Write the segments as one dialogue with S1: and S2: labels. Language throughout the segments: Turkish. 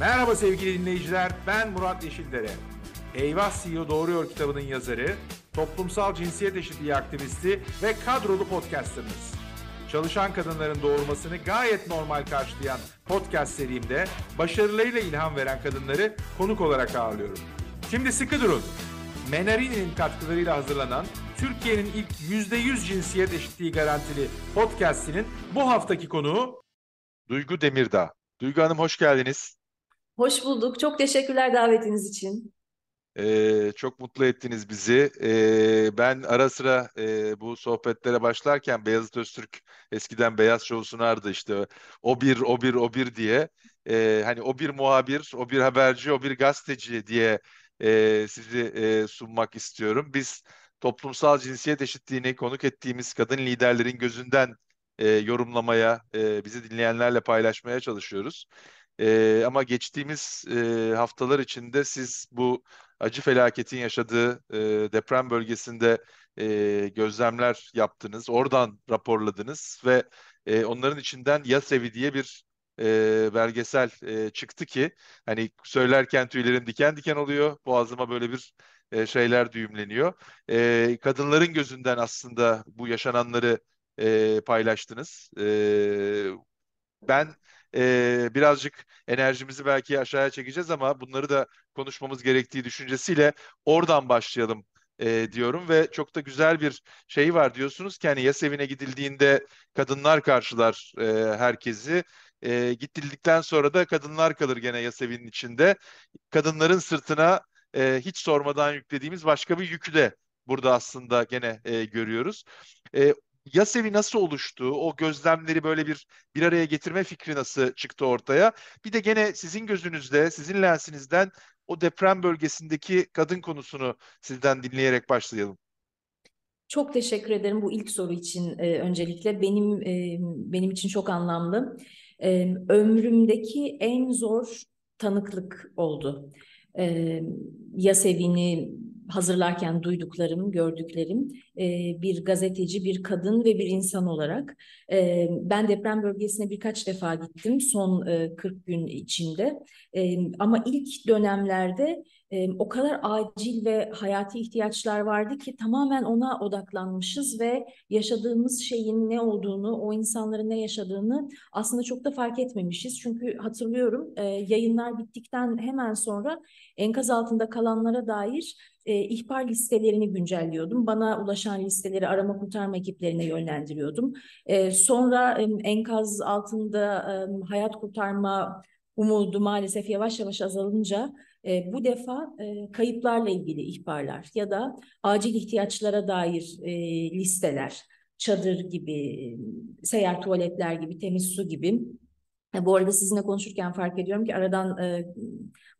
S1: Merhaba sevgili dinleyiciler, ben Murat Yeşildere. Eyvah CEO Doğruyor kitabının yazarı, toplumsal cinsiyet eşitliği aktivisti ve kadrolu podcasterınız. Çalışan kadınların doğurmasını gayet normal karşılayan podcast serimde başarılarıyla ilham veren kadınları konuk olarak ağırlıyorum. Şimdi sıkı durun. Menarini'nin katkılarıyla hazırlanan Türkiye'nin ilk %100 cinsiyet eşitliği garantili podcastinin bu haftaki konuğu Duygu Demirdağ. Duygu Hanım hoş geldiniz.
S2: Hoş bulduk. Çok teşekkürler davetiniz için.
S1: Ee, çok mutlu ettiniz bizi. Ee, ben ara sıra e, bu sohbetlere başlarken Beyazıt Öztürk eskiden Beyaz Show sunardı işte o bir, o bir, o bir diye. Ee, hani o bir muhabir, o bir haberci, o bir gazeteci diye e, sizi e, sunmak istiyorum. Biz toplumsal cinsiyet eşitliğini konuk ettiğimiz kadın liderlerin gözünden e, yorumlamaya, e, bizi dinleyenlerle paylaşmaya çalışıyoruz. E, ama geçtiğimiz e, haftalar içinde siz bu acı felaketin yaşadığı e, deprem bölgesinde e, gözlemler yaptınız, oradan raporladınız ve e, onların içinden Yasevi diye bir e, belgesel e, çıktı ki hani söylerken tüylerim diken diken oluyor, boğazıma böyle bir e, şeyler düğümleniyor. E, kadınların gözünden aslında bu yaşananları e, paylaştınız. E, ben e, birazcık enerjimizi belki aşağıya çekeceğiz ama bunları da konuşmamız gerektiği düşüncesiyle oradan başlayalım e, diyorum ve çok da güzel bir şey var diyorsunuz ki hani yas evine gidildiğinde kadınlar karşılar e, herkesi. E, gidildikten sonra da kadınlar kalır gene yas evinin içinde. Kadınların sırtına e, hiç sormadan yüklediğimiz başka bir yükü de burada aslında gene e, görüyoruz. E, YASEV'i nasıl oluştu? O gözlemleri böyle bir bir araya getirme fikri nasıl çıktı ortaya? Bir de gene sizin gözünüzde, sizin lensinizden o deprem bölgesindeki kadın konusunu sizden dinleyerek başlayalım.
S2: Çok teşekkür ederim bu ilk soru için e, öncelikle. Benim e, benim için çok anlamlı. E, ömrümdeki en zor tanıklık oldu. E, Yasevi'ni hazırlarken duyduklarım, gördüklerim e, bir gazeteci, bir kadın ve bir insan olarak. E, ben deprem bölgesine birkaç defa gittim son e, 40 gün içinde. E, ama ilk dönemlerde e, o kadar acil ve hayati ihtiyaçlar vardı ki tamamen ona odaklanmışız ve yaşadığımız şeyin ne olduğunu, o insanların ne yaşadığını aslında çok da fark etmemişiz. Çünkü hatırlıyorum e, yayınlar bittikten hemen sonra enkaz altında kalanlara dair e, ihbar listelerini güncelliyordum. Bana ulaşan listeleri arama kurtarma ekiplerine yönlendiriyordum. E, sonra e, enkaz altında e, hayat kurtarma umudu maalesef yavaş yavaş azalınca e, bu defa e, kayıplarla ilgili ihbarlar ya da acil ihtiyaçlara dair e, listeler, çadır gibi, seyyar tuvaletler gibi, temiz su gibi bu arada sizinle konuşurken fark ediyorum ki aradan e,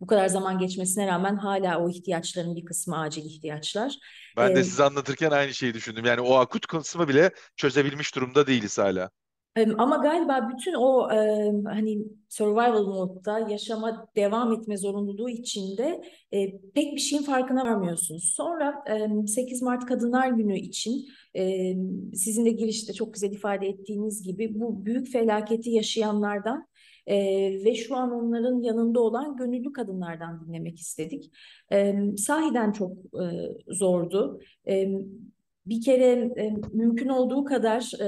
S2: bu kadar zaman geçmesine rağmen hala o ihtiyaçların bir kısmı acil ihtiyaçlar.
S1: Ben de ee, size anlatırken aynı şeyi düşündüm. Yani o akut kısmı bile çözebilmiş durumda değiliz hala.
S2: Ama galiba bütün o e, hani survival modda yaşama devam etme zorunluluğu içinde e, pek bir şeyin farkına varmıyorsunuz. Sonra e, 8 Mart Kadınlar Günü için e, sizin de girişte çok güzel ifade ettiğiniz gibi bu büyük felaketi yaşayanlardan e, ve şu an onların yanında olan gönüllü kadınlardan dinlemek istedik. E, sahiden çok e, zordu. E, bir kere e, mümkün olduğu kadar e,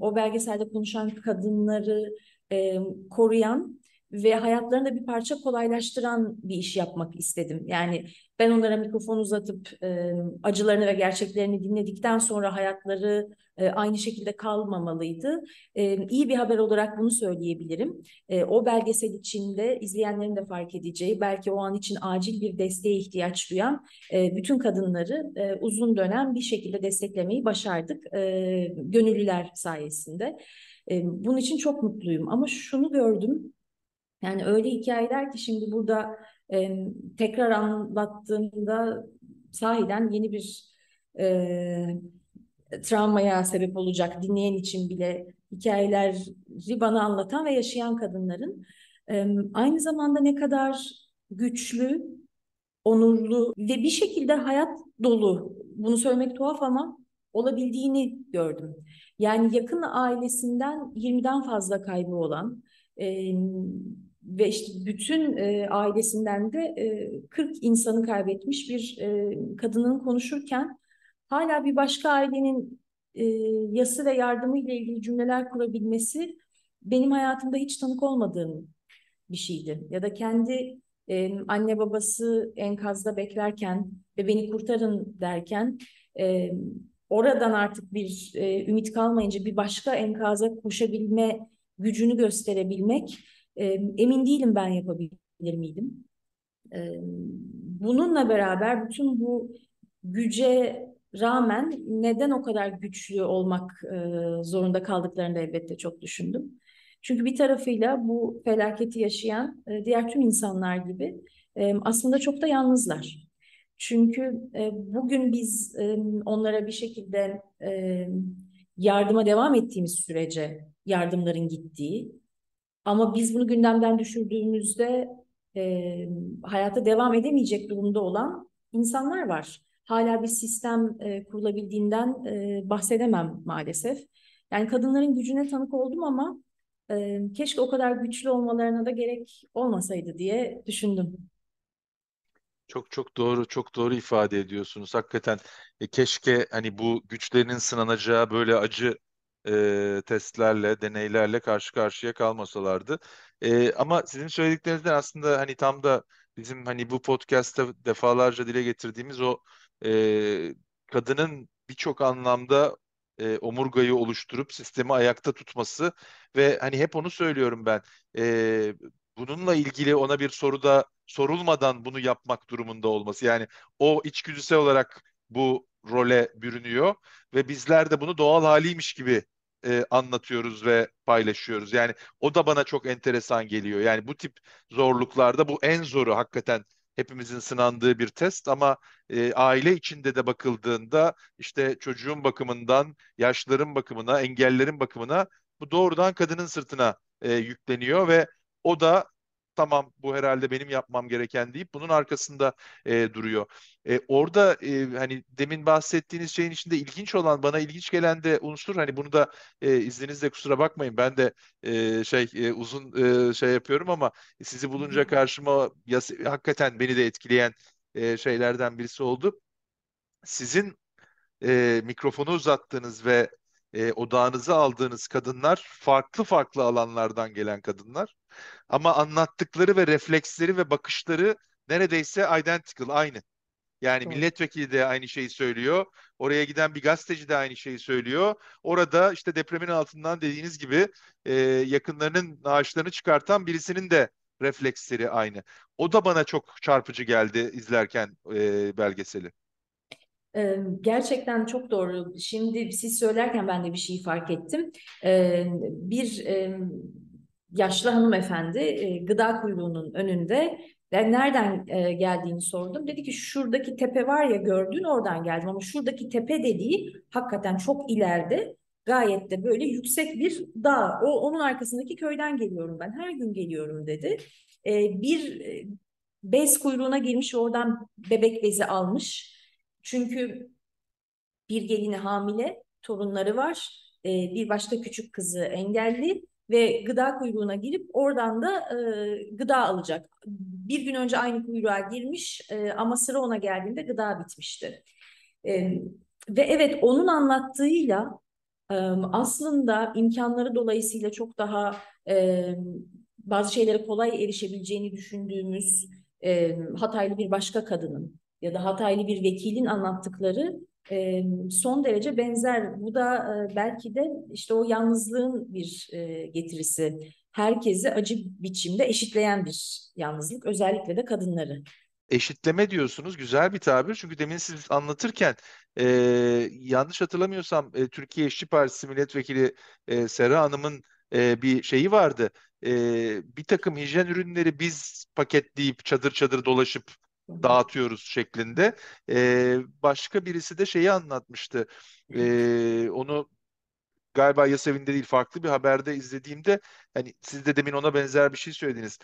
S2: o belgeselde konuşan kadınları e, koruyan ve hayatlarını da bir parça kolaylaştıran bir iş yapmak istedim. Yani ben onlara mikrofon uzatıp e, acılarını ve gerçeklerini dinledikten sonra hayatları e, aynı şekilde kalmamalıydı. E, iyi bir haber olarak bunu söyleyebilirim. E, o belgesel içinde izleyenlerin de fark edeceği, belki o an için acil bir desteğe ihtiyaç duyan e, bütün kadınları e, uzun dönem bir şekilde desteklemeyi başardık. E, gönüllüler sayesinde. E, bunun için çok mutluyum. Ama şunu gördüm, yani öyle hikayeler ki şimdi burada e, tekrar anlattığımda sahiden yeni bir e, travmaya sebep olacak dinleyen için bile hikayeleri bana anlatan ve yaşayan kadınların e, aynı zamanda ne kadar güçlü, onurlu ve bir şekilde hayat dolu, bunu söylemek tuhaf ama olabildiğini gördüm. Yani yakın ailesinden 20'den fazla kaybı olan, ve işte bütün e, ailesinden de e, 40 insanı kaybetmiş bir e, kadının konuşurken hala bir başka ailenin e, yası ve yardımı ile ilgili cümleler kurabilmesi benim hayatımda hiç tanık olmadığım bir şeydi. Ya da kendi e, anne babası enkazda beklerken ve beni kurtarın derken e, oradan artık bir e, ümit kalmayınca bir başka enkaza koşabilme gücünü gösterebilmek e, emin değilim ben yapabilir miydim. E, bununla beraber bütün bu güce rağmen neden o kadar güçlü olmak e, zorunda kaldıklarını da elbette çok düşündüm. Çünkü bir tarafıyla bu felaketi yaşayan e, diğer tüm insanlar gibi e, aslında çok da yalnızlar. Çünkü e, bugün biz e, onlara bir şekilde e, yardıma devam ettiğimiz sürece yardımların gittiği ama biz bunu gündemden düşürdüğümüzde e, hayata devam edemeyecek durumda olan insanlar var. Hala bir sistem e, kurulabildiğinden e, bahsedemem maalesef. Yani kadınların gücüne tanık oldum ama e, keşke o kadar güçlü olmalarına da gerek olmasaydı diye düşündüm.
S1: Çok çok doğru, çok doğru ifade ediyorsunuz. Hakikaten e, keşke hani bu güçlerinin sınanacağı böyle acı e, testlerle, deneylerle karşı karşıya kalmasalardı. E, ama sizin söylediklerinizden aslında hani tam da bizim hani bu podcast'ta defalarca dile getirdiğimiz o e, kadının birçok anlamda e, omurgayı oluşturup sistemi ayakta tutması ve hani hep onu söylüyorum ben. E, bununla ilgili ona bir soruda sorulmadan bunu yapmak durumunda olması. Yani o içgüdüsel olarak bu role bürünüyor ve bizler de bunu doğal haliymiş gibi e, anlatıyoruz ve paylaşıyoruz. Yani o da bana çok enteresan geliyor. Yani bu tip zorluklarda bu en zoru hakikaten hepimizin sınandığı bir test ama e, aile içinde de bakıldığında işte çocuğun bakımından yaşların bakımına, engellerin bakımına bu doğrudan kadının sırtına e, yükleniyor ve o da tamam bu herhalde benim yapmam gereken deyip bunun arkasında e, duruyor. E, orada e, hani demin bahsettiğiniz şeyin içinde ilginç olan bana ilginç gelen de unsur hani bunu da e, izninizle kusura bakmayın ben de e, şey e, uzun e, şey yapıyorum ama sizi bulunca karşıma yas- hakikaten beni de etkileyen e, şeylerden birisi oldu. Sizin e, mikrofonu uzattığınız ve e, odağınızı aldığınız kadınlar farklı farklı alanlardan gelen kadınlar. Ama anlattıkları ve refleksleri ve bakışları neredeyse identical, aynı. Yani
S2: Doğru.
S1: milletvekili de aynı şeyi söylüyor. Oraya giden bir gazeteci de aynı şeyi söylüyor. Orada işte depremin altından dediğiniz gibi e, yakınlarının naaşlarını çıkartan birisinin de refleksleri aynı. O da bana çok çarpıcı geldi izlerken e, belgeseli.
S2: Gerçekten çok doğru. Şimdi siz söylerken ben de bir şeyi fark ettim. Bir yaşlı hanımefendi gıda kuyruğunun önünde ben nereden geldiğini sordum. Dedi ki şuradaki tepe var ya gördün oradan geldim ama şuradaki tepe dediği hakikaten çok ileride gayet de böyle yüksek bir dağ. O onun arkasındaki köyden geliyorum ben. Her gün geliyorum dedi. Bir bez kuyruğuna girmiş oradan bebek bezi almış çünkü bir gelini hamile, torunları var. E, bir başka küçük kızı engelli ve gıda kuyruğuna girip oradan da e, gıda alacak. Bir gün önce aynı kuyruğa girmiş e, ama sıra ona geldiğinde gıda bitmişti. E, ve evet onun anlattığıyla e, aslında imkanları dolayısıyla çok daha e, bazı şeylere kolay erişebileceğini düşündüğümüz e, Hataylı bir başka kadının ya da Hataylı bir vekilin anlattıkları e, son derece benzer. Bu da e, belki de işte o yalnızlığın bir e, getirisi. Herkesi acı biçimde eşitleyen bir yalnızlık, özellikle de kadınları.
S1: Eşitleme diyorsunuz, güzel bir tabir. Çünkü demin siz anlatırken e, yanlış hatırlamıyorsam e, Türkiye İşçi Partisi Milletvekili e, Sera Hanım'ın e, bir şeyi vardı. E, bir takım hijyen ürünleri biz paketleyip çadır çadır dolaşıp dağıtıyoruz şeklinde. E, başka birisi de şeyi anlatmıştı. E, onu galiba Yasevinde değil farklı bir haberde izlediğimde hani siz de demin ona benzer bir şey söylediniz.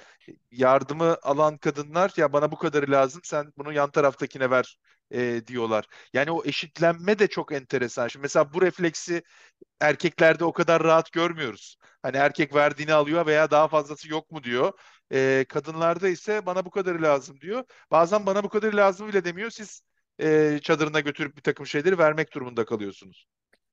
S1: Yardımı alan kadınlar ya bana bu kadarı lazım sen bunu yan taraftakine ver e, diyorlar. Yani o eşitlenme de çok enteresan. Şimdi mesela bu refleksi erkeklerde o kadar rahat görmüyoruz. Hani erkek verdiğini alıyor veya daha fazlası yok mu diyor. E, kadınlarda ise bana bu kadarı lazım diyor. Bazen bana bu kadarı lazım bile demiyor. Siz e, çadırına götürüp bir takım şeyleri vermek durumunda kalıyorsunuz.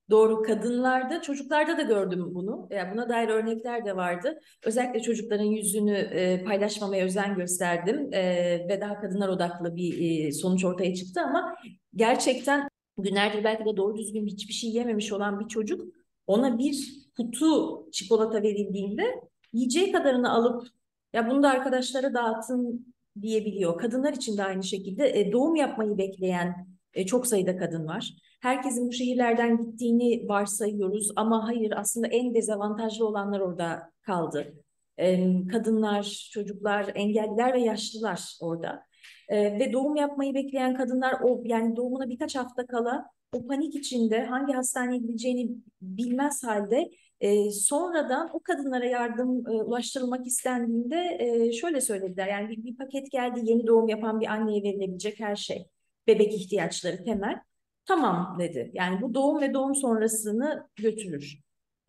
S2: Doğru kadınlarda, çocuklarda da gördüm bunu. Yani buna dair örnekler de vardı. Özellikle çocukların yüzünü e, paylaşmamaya özen gösterdim e, ve daha kadınlar odaklı bir e, sonuç ortaya çıktı ama gerçekten günlerdir belki de doğru düzgün hiçbir şey yememiş olan bir çocuk ona bir kutu çikolata verildiğinde yiyeceği kadarını alıp ya bunu da arkadaşlara dağıtın diyebiliyor. Kadınlar için de aynı şekilde e, doğum yapmayı bekleyen e, çok sayıda kadın var. Herkesin bu şehirlerden gittiğini varsayıyoruz ama hayır aslında en dezavantajlı olanlar orada kaldı. E, kadınlar, çocuklar, engelliler ve yaşlılar orada. E, ve doğum yapmayı bekleyen kadınlar o yani doğumuna birkaç hafta kala o panik içinde hangi hastaneye gideceğini bilmez halde e, sonradan o kadınlara yardım e, ulaştırılmak istendiğinde e, şöyle söylediler. Yani bir, bir paket geldi yeni doğum yapan bir anneye verilebilecek her şey. Bebek ihtiyaçları temel. Tamam dedi. Yani bu doğum ve doğum sonrasını götürür.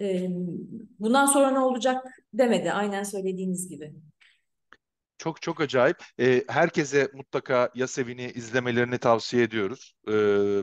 S2: E, bundan sonra ne olacak demedi. Aynen söylediğiniz gibi.
S1: Çok çok acayip. E, herkese mutlaka Yasevin'i izlemelerini tavsiye ediyoruz. E,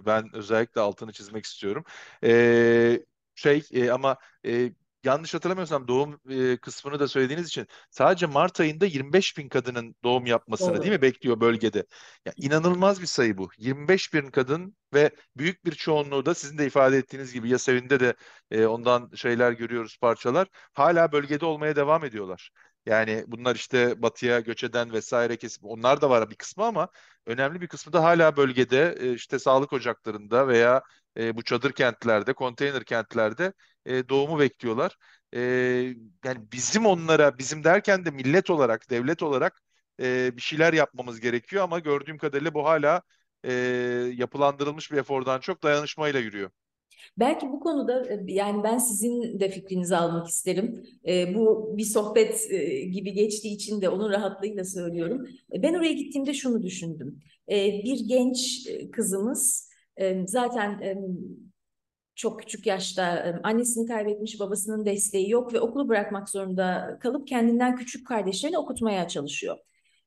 S1: ben özellikle altını çizmek istiyorum. E, şey e, ama e, yanlış hatırlamıyorsam doğum e, kısmını da söylediğiniz için sadece Mart ayında 25 bin kadının doğum yapmasını
S2: Doğru.
S1: değil mi bekliyor bölgede. Ya, inanılmaz bir sayı bu. 25 bin kadın ve büyük bir çoğunluğu da sizin de ifade ettiğiniz gibi Yasevin'de de e, ondan şeyler görüyoruz parçalar. Hala bölgede olmaya devam ediyorlar. Yani bunlar işte batıya göç eden vesaire kesim onlar da var bir kısmı ama önemli bir kısmı da hala bölgede e, işte sağlık ocaklarında veya e, bu çadır kentlerde, konteyner kentlerde e, doğumu bekliyorlar. Yani bizim onlara, bizim derken de millet olarak, devlet olarak bir şeyler yapmamız gerekiyor ama gördüğüm kadarıyla bu hala yapılandırılmış bir efordan çok dayanışmayla yürüyor.
S2: Belki bu konuda e, yani ben sizin de fikrinizi almak isterim. E, bu bir sohbet e, gibi geçtiği için de onun rahatlığıyla söylüyorum. Ben oraya gittiğimde şunu düşündüm. Bir genç kızımız zaten çok küçük yaşta annesini kaybetmiş, babasının desteği yok ve okulu bırakmak zorunda kalıp kendinden küçük kardeşlerini okutmaya çalışıyor.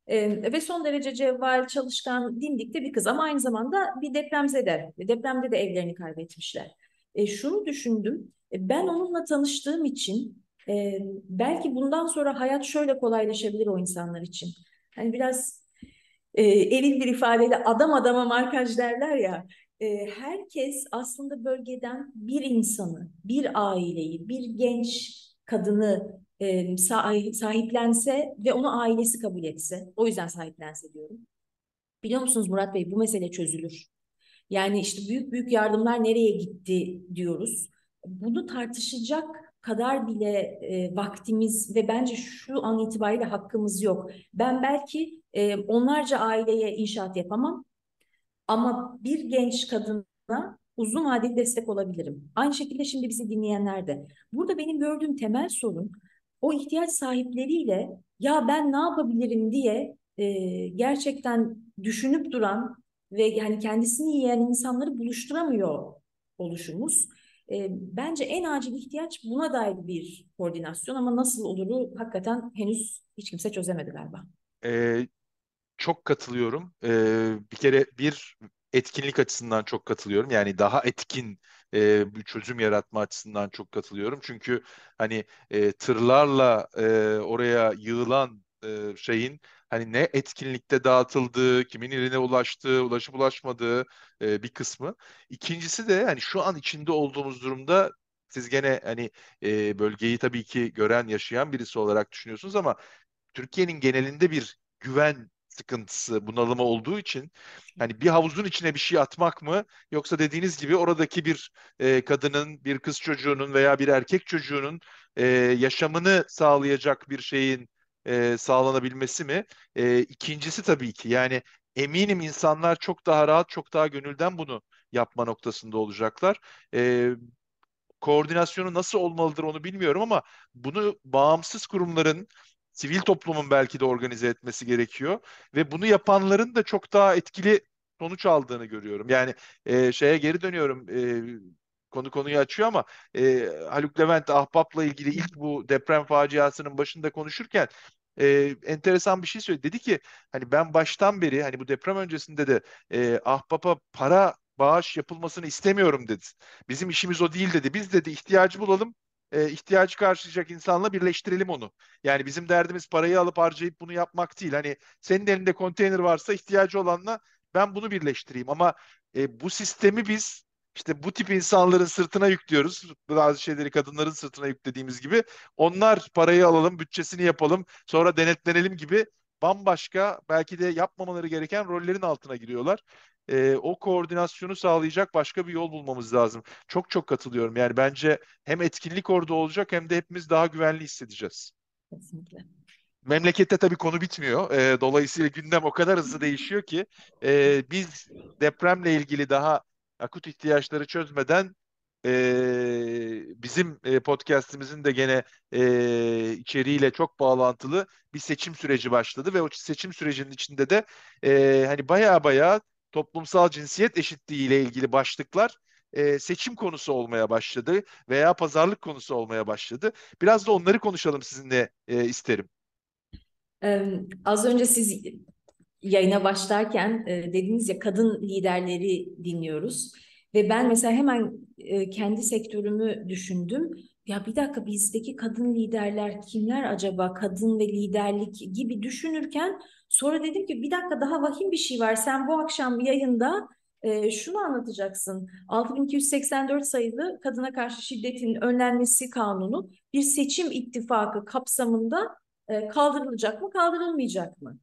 S2: Ee, ve son derece cevval, çalışkan, dimdik de bir kız ama aynı zamanda bir depremzede. Depremde de evlerini kaybetmişler. E, şunu düşündüm, e, ben onunla tanıştığım için e, belki bundan sonra hayat şöyle kolaylaşabilir o insanlar için. Hani biraz e, eril bir ifadeyle adam adama markaj derler ya. E, herkes aslında bölgeden bir insanı, bir aileyi, bir genç kadını e, sahiplense ve onu ailesi kabul etse, o yüzden sahiplense diyorum. Biliyor musunuz Murat Bey bu mesele çözülür. Yani işte büyük büyük yardımlar nereye gitti diyoruz. Bunu tartışacak kadar bile e, vaktimiz ve bence şu an itibariyle hakkımız yok. Ben belki e, onlarca aileye inşaat yapamam ama bir genç kadına uzun vadeli destek olabilirim. Aynı şekilde şimdi bizi dinleyenler de. Burada benim gördüğüm temel sorun o ihtiyaç sahipleriyle ya ben ne yapabilirim diye e, gerçekten düşünüp duran ve yani kendisini yiyen insanları buluşturamıyor oluşumuz. E, bence en acil ihtiyaç buna dair bir koordinasyon ama nasıl oluru hakikaten henüz hiç kimse çözemedi galiba.
S1: Ee, çok katılıyorum. Ee, bir kere bir etkinlik açısından çok katılıyorum. Yani daha etkin e, bir çözüm yaratma açısından çok katılıyorum. Çünkü hani e, tırlarla e, oraya yığılan e, şeyin hani ne etkinlikte dağıtıldığı, kimin eline ulaştığı, ulaşıp ulaşmadığı e, bir kısmı. İkincisi de hani şu an içinde olduğumuz durumda siz gene hani e, bölgeyi tabii ki gören, yaşayan birisi olarak düşünüyorsunuz ama Türkiye'nin genelinde bir güven sıkıntısı, bunalımı olduğu için hani bir havuzun içine bir şey atmak mı yoksa dediğiniz gibi oradaki bir e, kadının, bir kız çocuğunun veya bir erkek çocuğunun e, yaşamını sağlayacak bir şeyin e, sağlanabilmesi mi? E, ikincisi tabii ki yani eminim insanlar çok daha rahat, çok daha gönülden bunu yapma noktasında olacaklar. E, koordinasyonu nasıl olmalıdır onu bilmiyorum ama bunu bağımsız kurumların sivil toplumun belki de organize etmesi gerekiyor ve bunu yapanların da çok daha etkili sonuç aldığını görüyorum. Yani e, şeye geri dönüyorum. E, konu konuyu açıyor ama e, Haluk Levent Ahbap'la ilgili ilk bu deprem faciasının başında konuşurken e, enteresan bir şey söyledi. Dedi ki hani ben baştan beri hani bu deprem öncesinde de e, Ahbap'a para bağış yapılmasını istemiyorum dedi. Bizim işimiz o değil dedi. Biz dedi ihtiyacı bulalım. E, ihtiyacı karşılayacak insanla birleştirelim onu. Yani bizim derdimiz parayı alıp harcayıp bunu yapmak değil. Hani senin elinde konteyner varsa ihtiyacı olanla ben bunu birleştireyim. Ama e, bu sistemi biz işte bu tip insanların sırtına yüklüyoruz. Bazı şeyleri kadınların sırtına yüklediğimiz gibi. Onlar parayı alalım, bütçesini yapalım, sonra denetlenelim gibi bambaşka belki de yapmamaları gereken rollerin altına giriyorlar. Ee, o koordinasyonu sağlayacak başka bir yol bulmamız lazım. Çok çok katılıyorum. Yani bence hem etkinlik orada olacak hem de hepimiz daha güvenli hissedeceğiz.
S2: Kesinlikle.
S1: Memlekette tabii konu bitmiyor. Ee, dolayısıyla gündem o kadar hızlı değişiyor ki e, biz depremle ilgili daha akut ihtiyaçları çözmeden e, bizim e, podcastimizin de gene e, içeriğiyle çok bağlantılı bir seçim süreci başladı ve o seçim sürecinin içinde de e, hani baya baya toplumsal cinsiyet eşitliği ile ilgili başlıklar e, seçim konusu olmaya başladı veya pazarlık konusu olmaya başladı. Biraz da onları konuşalım sizinle e, isterim.
S2: Ee, az önce siz yayına başlarken e, dediniz ya kadın liderleri dinliyoruz. Ve ben mesela hemen e, kendi sektörümü düşündüm. Ya bir dakika bizdeki kadın liderler kimler acaba? Kadın ve liderlik gibi düşünürken sonra dedim ki bir dakika daha vahim bir şey var. Sen bu akşam yayında e, şunu anlatacaksın. 6284 sayılı kadına karşı şiddetin önlenmesi kanunu bir seçim ittifakı kapsamında e, kaldırılacak mı, kaldırılmayacak mı?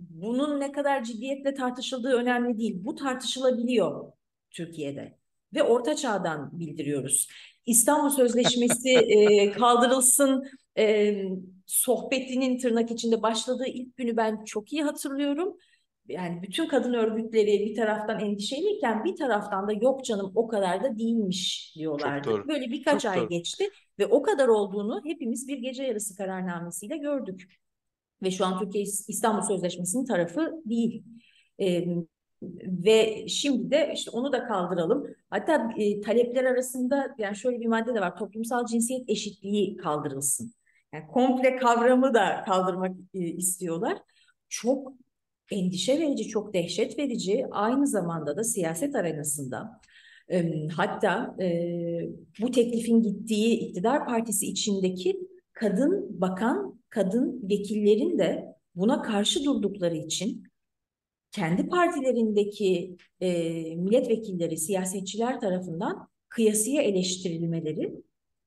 S2: Bunun ne kadar ciddiyetle tartışıldığı önemli değil. Bu tartışılabiliyor Türkiye'de ve Orta Çağ'dan bildiriyoruz. İstanbul Sözleşmesi e, kaldırılsın e, sohbetinin tırnak içinde başladığı ilk günü ben çok iyi hatırlıyorum. Yani bütün kadın örgütleri bir taraftan endişeliyken bir taraftan da yok canım o kadar da değilmiş diyorlardı. Böyle birkaç çok ay doğru. geçti ve o kadar olduğunu hepimiz bir gece yarısı kararnamesiyle gördük. Ve şu an Türkiye İstanbul Sözleşmesi'nin tarafı değil. E, ve şimdi de işte onu da kaldıralım. Hatta e, talepler arasında yani şöyle bir madde de var. Toplumsal cinsiyet eşitliği kaldırılsın. Yani komple kavramı da kaldırmak e, istiyorlar. Çok endişe verici, çok dehşet verici. Aynı zamanda da siyaset arenasında e, hatta e, bu teklifin gittiği iktidar partisi içindeki kadın bakan, kadın vekillerin de buna karşı durdukları için kendi partilerindeki e, milletvekilleri, siyasetçiler tarafından kıyasıya eleştirilmeleri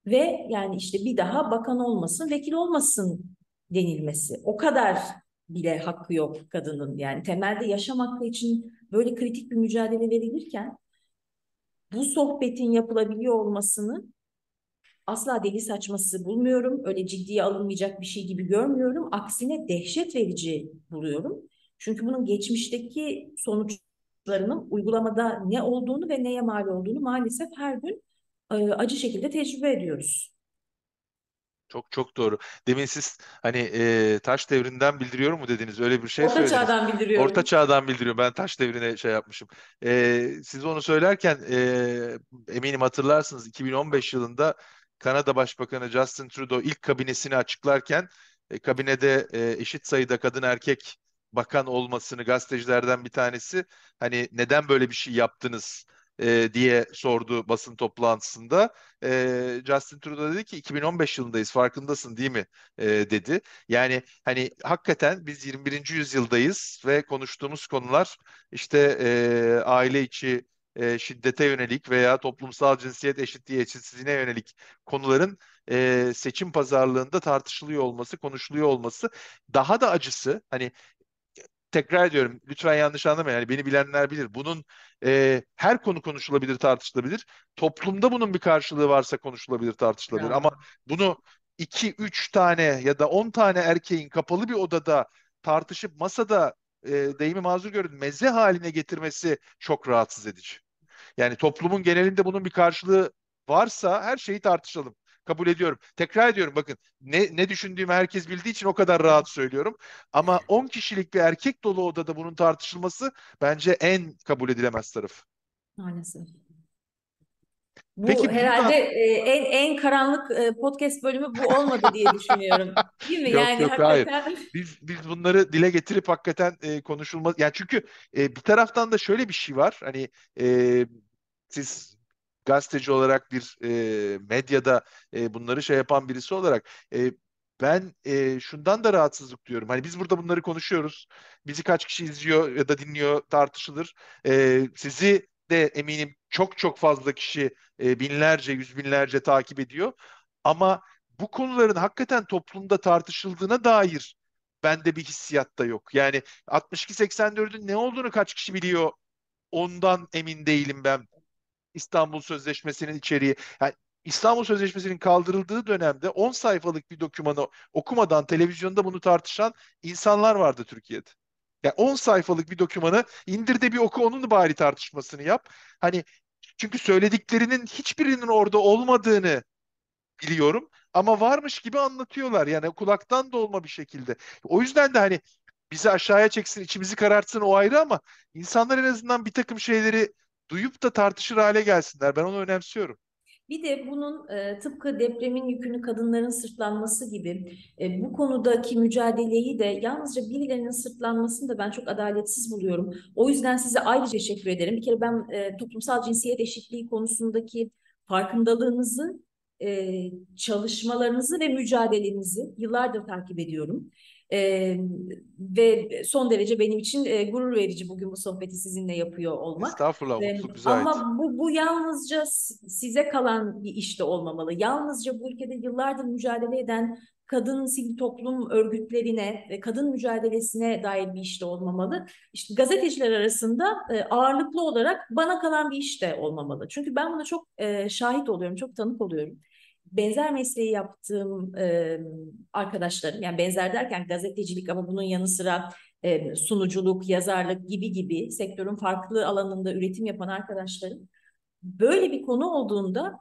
S2: ve yani işte bir daha bakan olmasın, vekil olmasın denilmesi. O kadar bile hakkı yok kadının. Yani temelde yaşam hakkı için böyle kritik bir mücadele verilirken bu sohbetin yapılabiliyor olmasını asla deli saçması bulmuyorum. Öyle ciddiye alınmayacak bir şey gibi görmüyorum. Aksine dehşet verici buluyorum. Çünkü bunun geçmişteki sonuçlarının uygulamada ne olduğunu ve neye mal olduğunu maalesef her gün e, acı şekilde tecrübe ediyoruz.
S1: Çok çok doğru. Demin siz hani e, taş devrinden bildiriyorum mu dediniz? Öyle bir şey
S2: Orta
S1: söylediniz.
S2: çağdan bildiriyorum.
S1: Orta çağdan bildiriyorum. Ben taş devrine şey yapmışım. E, siz onu söylerken e, eminim hatırlarsınız 2015 yılında Kanada Başbakanı Justin Trudeau ilk kabinesini açıklarken e, kabinede e, eşit sayıda kadın erkek bakan olmasını gazetecilerden bir tanesi hani neden böyle bir şey yaptınız e, diye sordu basın toplantısında. E, Justin Trudeau dedi ki 2015 yılındayız farkındasın değil mi e, dedi. Yani hani hakikaten biz 21. yüzyıldayız ve konuştuğumuz konular işte e, aile içi e, şiddete yönelik veya toplumsal cinsiyet eşitliği eşitsizliğine yönelik konuların e, seçim pazarlığında tartışılıyor olması, konuşuluyor olması daha da acısı hani tekrar ediyorum lütfen yanlış anlamayın. Yani beni bilenler bilir. Bunun e, her konu konuşulabilir, tartışılabilir. Toplumda bunun bir karşılığı varsa konuşulabilir, tartışılabilir. Ya. Ama bunu iki, üç tane ya da on tane erkeğin kapalı bir odada tartışıp masada e, deyimi mazur görün meze haline getirmesi çok rahatsız edici. Yani toplumun genelinde bunun bir karşılığı varsa her şeyi tartışalım kabul ediyorum. Tekrar ediyorum bakın ne, ne düşündüğümü herkes bildiği için o kadar rahat söylüyorum. Ama 10 kişilik bir erkek dolu odada bunun tartışılması bence en kabul edilemez taraf.
S2: Maalesef. Bu
S1: Peki
S2: herhalde
S1: buradan
S2: e, en en karanlık e, podcast bölümü bu olmadı diye düşünüyorum. Değil mi?
S1: yok
S2: Yani
S1: yok hayır.
S2: hakikaten
S1: Biz biz bunları dile getirip hakikaten e, konuşulmaz. Yani çünkü e, bir taraftan da şöyle bir şey var. Hani e, siz gazeteci olarak bir e, medyada e, bunları şey yapan birisi olarak e, ben e, şundan da rahatsızlık duyuyorum. Hani biz burada bunları konuşuyoruz. Bizi kaç kişi izliyor ya da dinliyor tartışılır. E, sizi de eminim çok çok fazla kişi e, binlerce, yüz binlerce takip ediyor. Ama bu konuların hakikaten toplumda tartışıldığına dair bende bir hissiyat da yok. Yani 62-84'ün ne olduğunu kaç kişi biliyor? Ondan emin değilim ben. İstanbul Sözleşmesi'nin içeriği. Yani İstanbul Sözleşmesi'nin kaldırıldığı dönemde 10 sayfalık bir dokümanı okumadan televizyonda bunu tartışan insanlar vardı Türkiye'de. Yani 10 sayfalık bir dokümanı indir de bir oku onun bari tartışmasını yap. Hani çünkü söylediklerinin hiçbirinin orada olmadığını biliyorum ama varmış gibi anlatıyorlar. Yani kulaktan dolma bir şekilde. O yüzden de hani bizi aşağıya çeksin, içimizi karartsın o ayrı ama insanlar en azından bir takım şeyleri duyup da tartışır hale gelsinler. Ben onu önemsiyorum.
S2: Bir de bunun e, tıpkı depremin yükünü kadınların sırtlanması gibi e, bu konudaki mücadeleyi de yalnızca birilerinin sırtlanmasını da ben çok adaletsiz buluyorum. O yüzden size ayrıca teşekkür ederim. Bir kere ben e, toplumsal cinsiyet eşitliği konusundaki farkındalığınızı, e, çalışmalarınızı ve mücadelenizi yıllardır takip ediyorum. Ee, ve son derece benim için e, gurur verici bugün bu sohbeti sizinle yapıyor olmak.
S1: Estağfurullah,
S2: Ee,
S1: mutluluk bize ait.
S2: ama bu, bu yalnızca size kalan bir işte olmamalı. Yalnızca bu ülkede yıllardır mücadele eden kadın sivil toplum örgütlerine ve kadın mücadelesine dair bir işte olmamalı. İşte gazeteciler arasında e, ağırlıklı olarak bana kalan bir işte olmamalı. Çünkü ben buna çok e, şahit oluyorum, çok tanık oluyorum benzer mesleği yaptığım e, arkadaşlarım, yani benzer derken gazetecilik ama bunun yanı sıra e, sunuculuk, yazarlık gibi gibi sektörün farklı alanında üretim yapan arkadaşlarım böyle bir konu olduğunda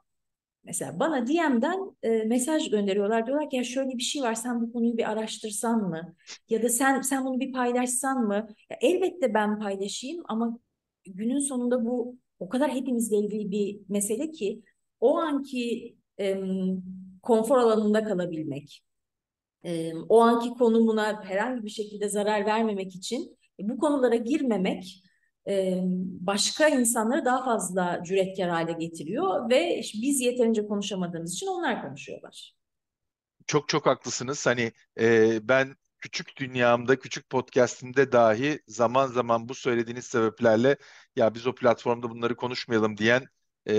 S2: mesela bana DM'den e, mesaj gönderiyorlar. Diyorlar ki ya şöyle bir şey var sen bu konuyu bir araştırsan mı? Ya da sen sen bunu bir paylaşsan mı? Ya elbette ben paylaşayım ama günün sonunda bu o kadar hepimizle ilgili bir mesele ki o anki e, konfor alanında kalabilmek, e, o anki konumuna herhangi bir şekilde zarar vermemek için e, bu konulara girmemek e, başka insanları daha fazla cüretkar hale getiriyor ve biz yeterince konuşamadığımız için onlar konuşuyorlar.
S1: Çok çok haklısınız. Hani e, ben küçük dünyamda, küçük podcastimde dahi zaman zaman bu söylediğiniz sebeplerle ya biz o platformda bunları konuşmayalım diyen e,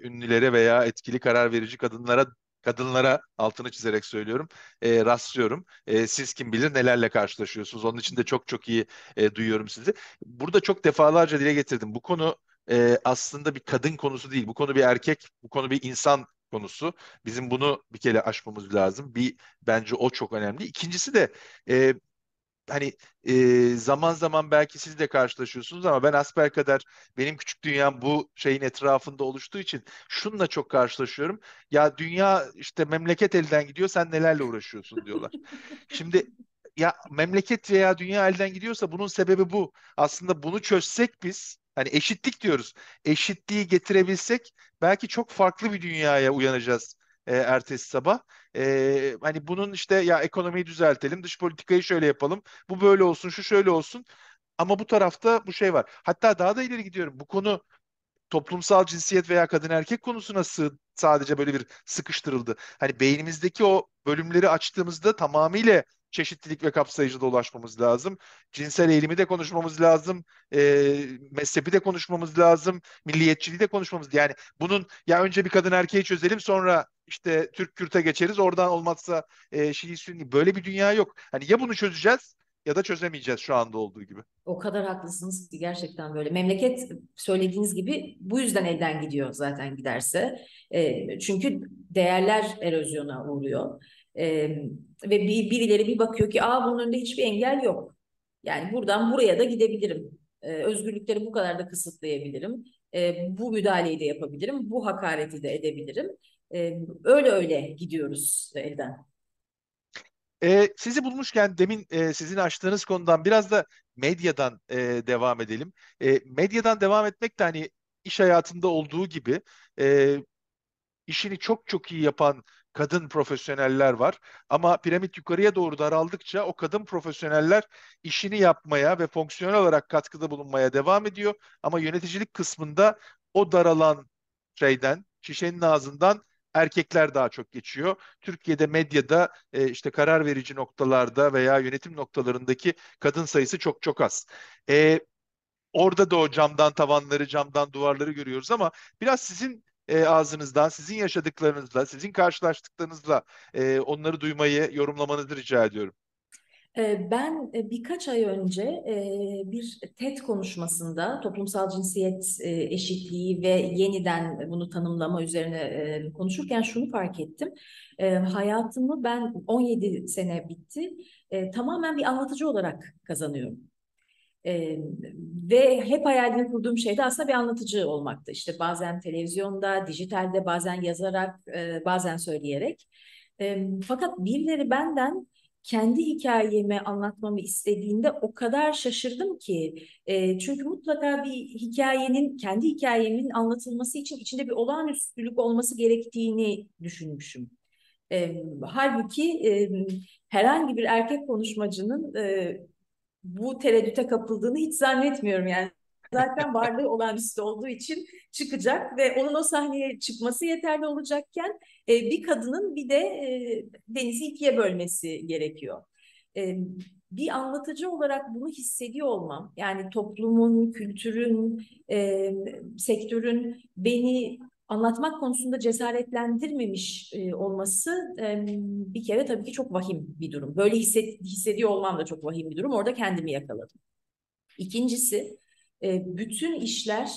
S1: ünlülere veya etkili karar verici kadınlara kadınlara altını çizerek söylüyorum e, rastlıyorum. E, siz kim bilir nelerle karşılaşıyorsunuz. Onun için de çok çok iyi e, duyuyorum sizi. Burada çok defalarca dile getirdim. Bu konu e, aslında bir kadın konusu değil. Bu konu bir erkek, bu konu bir insan konusu. Bizim bunu bir kere aşmamız lazım. Bir bence o çok önemli. İkincisi de e, hani e, zaman zaman belki siz de karşılaşıyorsunuz ama ben asbelkader benim küçük dünyam bu şeyin etrafında oluştuğu için şununla çok karşılaşıyorum. Ya dünya işte memleket elden gidiyor sen nelerle uğraşıyorsun diyorlar. Şimdi ya memleket veya dünya elden gidiyorsa bunun sebebi bu. Aslında bunu çözsek biz hani eşitlik diyoruz. Eşitliği getirebilsek belki çok farklı bir dünyaya uyanacağız e, ertesi sabah. E, hani bunun işte ya ekonomiyi düzeltelim, dış politikayı şöyle yapalım, bu böyle olsun, şu şöyle olsun. Ama bu tarafta bu şey var. Hatta daha da ileri gidiyorum. Bu konu toplumsal cinsiyet veya kadın erkek konusuna sığ, sadece böyle bir sıkıştırıldı. Hani beynimizdeki o bölümleri açtığımızda tamamıyla çeşitlilik ve kapsayıcılığa ulaşmamız lazım. Cinsel eğilimi de konuşmamız lazım. E, mezhebi de konuşmamız lazım. Milliyetçiliği de konuşmamız lazım. Yani bunun ya önce bir kadın erkeği çözelim sonra işte Türk Kürt'e geçeriz. Oradan olmazsa e, Şii Sünni. Böyle bir dünya yok. Hani ya bunu çözeceğiz ya da çözemeyeceğiz şu anda olduğu gibi.
S2: O kadar haklısınız ki gerçekten böyle. Memleket söylediğiniz gibi bu yüzden elden gidiyor zaten giderse. E, çünkü değerler erozyona uğruyor. E, ve bir, birileri bir bakıyor ki aa bunun önünde hiçbir engel yok. Yani buradan buraya da gidebilirim. E, özgürlükleri bu kadar da kısıtlayabilirim. E, bu müdahaleyi de yapabilirim. Bu hakareti de edebilirim. E, öyle öyle gidiyoruz elden.
S1: E, sizi bulmuşken demin e, sizin açtığınız konudan biraz da medyadan e, devam edelim. E, medyadan devam etmek de hani iş hayatında olduğu gibi e, işini çok çok iyi yapan kadın profesyoneller var. Ama piramit yukarıya doğru daraldıkça o kadın profesyoneller işini yapmaya ve fonksiyonel olarak katkıda bulunmaya devam ediyor. Ama yöneticilik kısmında o daralan şeyden, şişenin ağzından erkekler daha çok geçiyor. Türkiye'de medyada e, işte karar verici noktalarda veya yönetim noktalarındaki kadın sayısı çok çok az. E, orada da o camdan tavanları, camdan duvarları görüyoruz ama biraz sizin e, ağzınızdan, sizin yaşadıklarınızla, sizin karşılaştıklarınızla e, onları duymayı, yorumlamanızı rica ediyorum.
S2: Ben birkaç ay önce bir TED konuşmasında toplumsal cinsiyet eşitliği ve yeniden bunu tanımlama üzerine konuşurken şunu fark ettim. Hayatımı ben 17 sene bitti. Tamamen bir anlatıcı olarak kazanıyorum. Ee, ve hep hayalini kurduğum şey de aslında bir anlatıcı olmaktı. İşte bazen televizyonda, dijitalde, bazen yazarak, e, bazen söyleyerek. E, fakat birileri benden kendi hikayemi anlatmamı istediğinde o kadar şaşırdım ki. E, çünkü mutlaka bir hikayenin, kendi hikayemin anlatılması için içinde bir olağanüstülük olması gerektiğini düşünmüşüm. E, halbuki e, herhangi bir erkek konuşmacının e, bu tereddüte kapıldığını hiç zannetmiyorum yani. Zaten varlığı olağanüstü olduğu için çıkacak ve onun o sahneye çıkması yeterli olacakken e, bir kadının bir de e, denizi ikiye bölmesi gerekiyor. E, bir anlatıcı olarak bunu hissediyor olmam, yani toplumun, kültürün, e, sektörün beni anlatmak konusunda cesaretlendirmemiş e, olması e, bir kere tabii ki çok vahim bir durum. Böyle hisset, hissediyor olmam da çok vahim bir durum. Orada kendimi yakaladım. İkincisi, e, bütün işler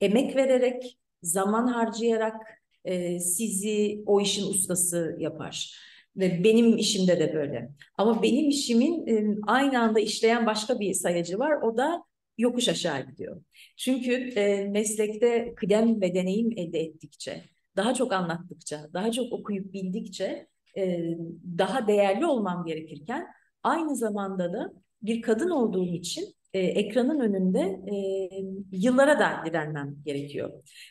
S2: emek vererek, zaman harcayarak e, sizi o işin ustası yapar. Ve benim işimde de böyle. Ama benim işimin e, aynı anda işleyen başka bir sayacı var. O da yokuş aşağı gidiyor. Çünkü e, meslekte kıdem ve deneyim elde ettikçe, daha çok anlattıkça, daha çok okuyup bildikçe e, daha değerli olmam gerekirken aynı zamanda da bir kadın olduğum için e, ekranın önünde e, yıllara da direnmem gerekiyor.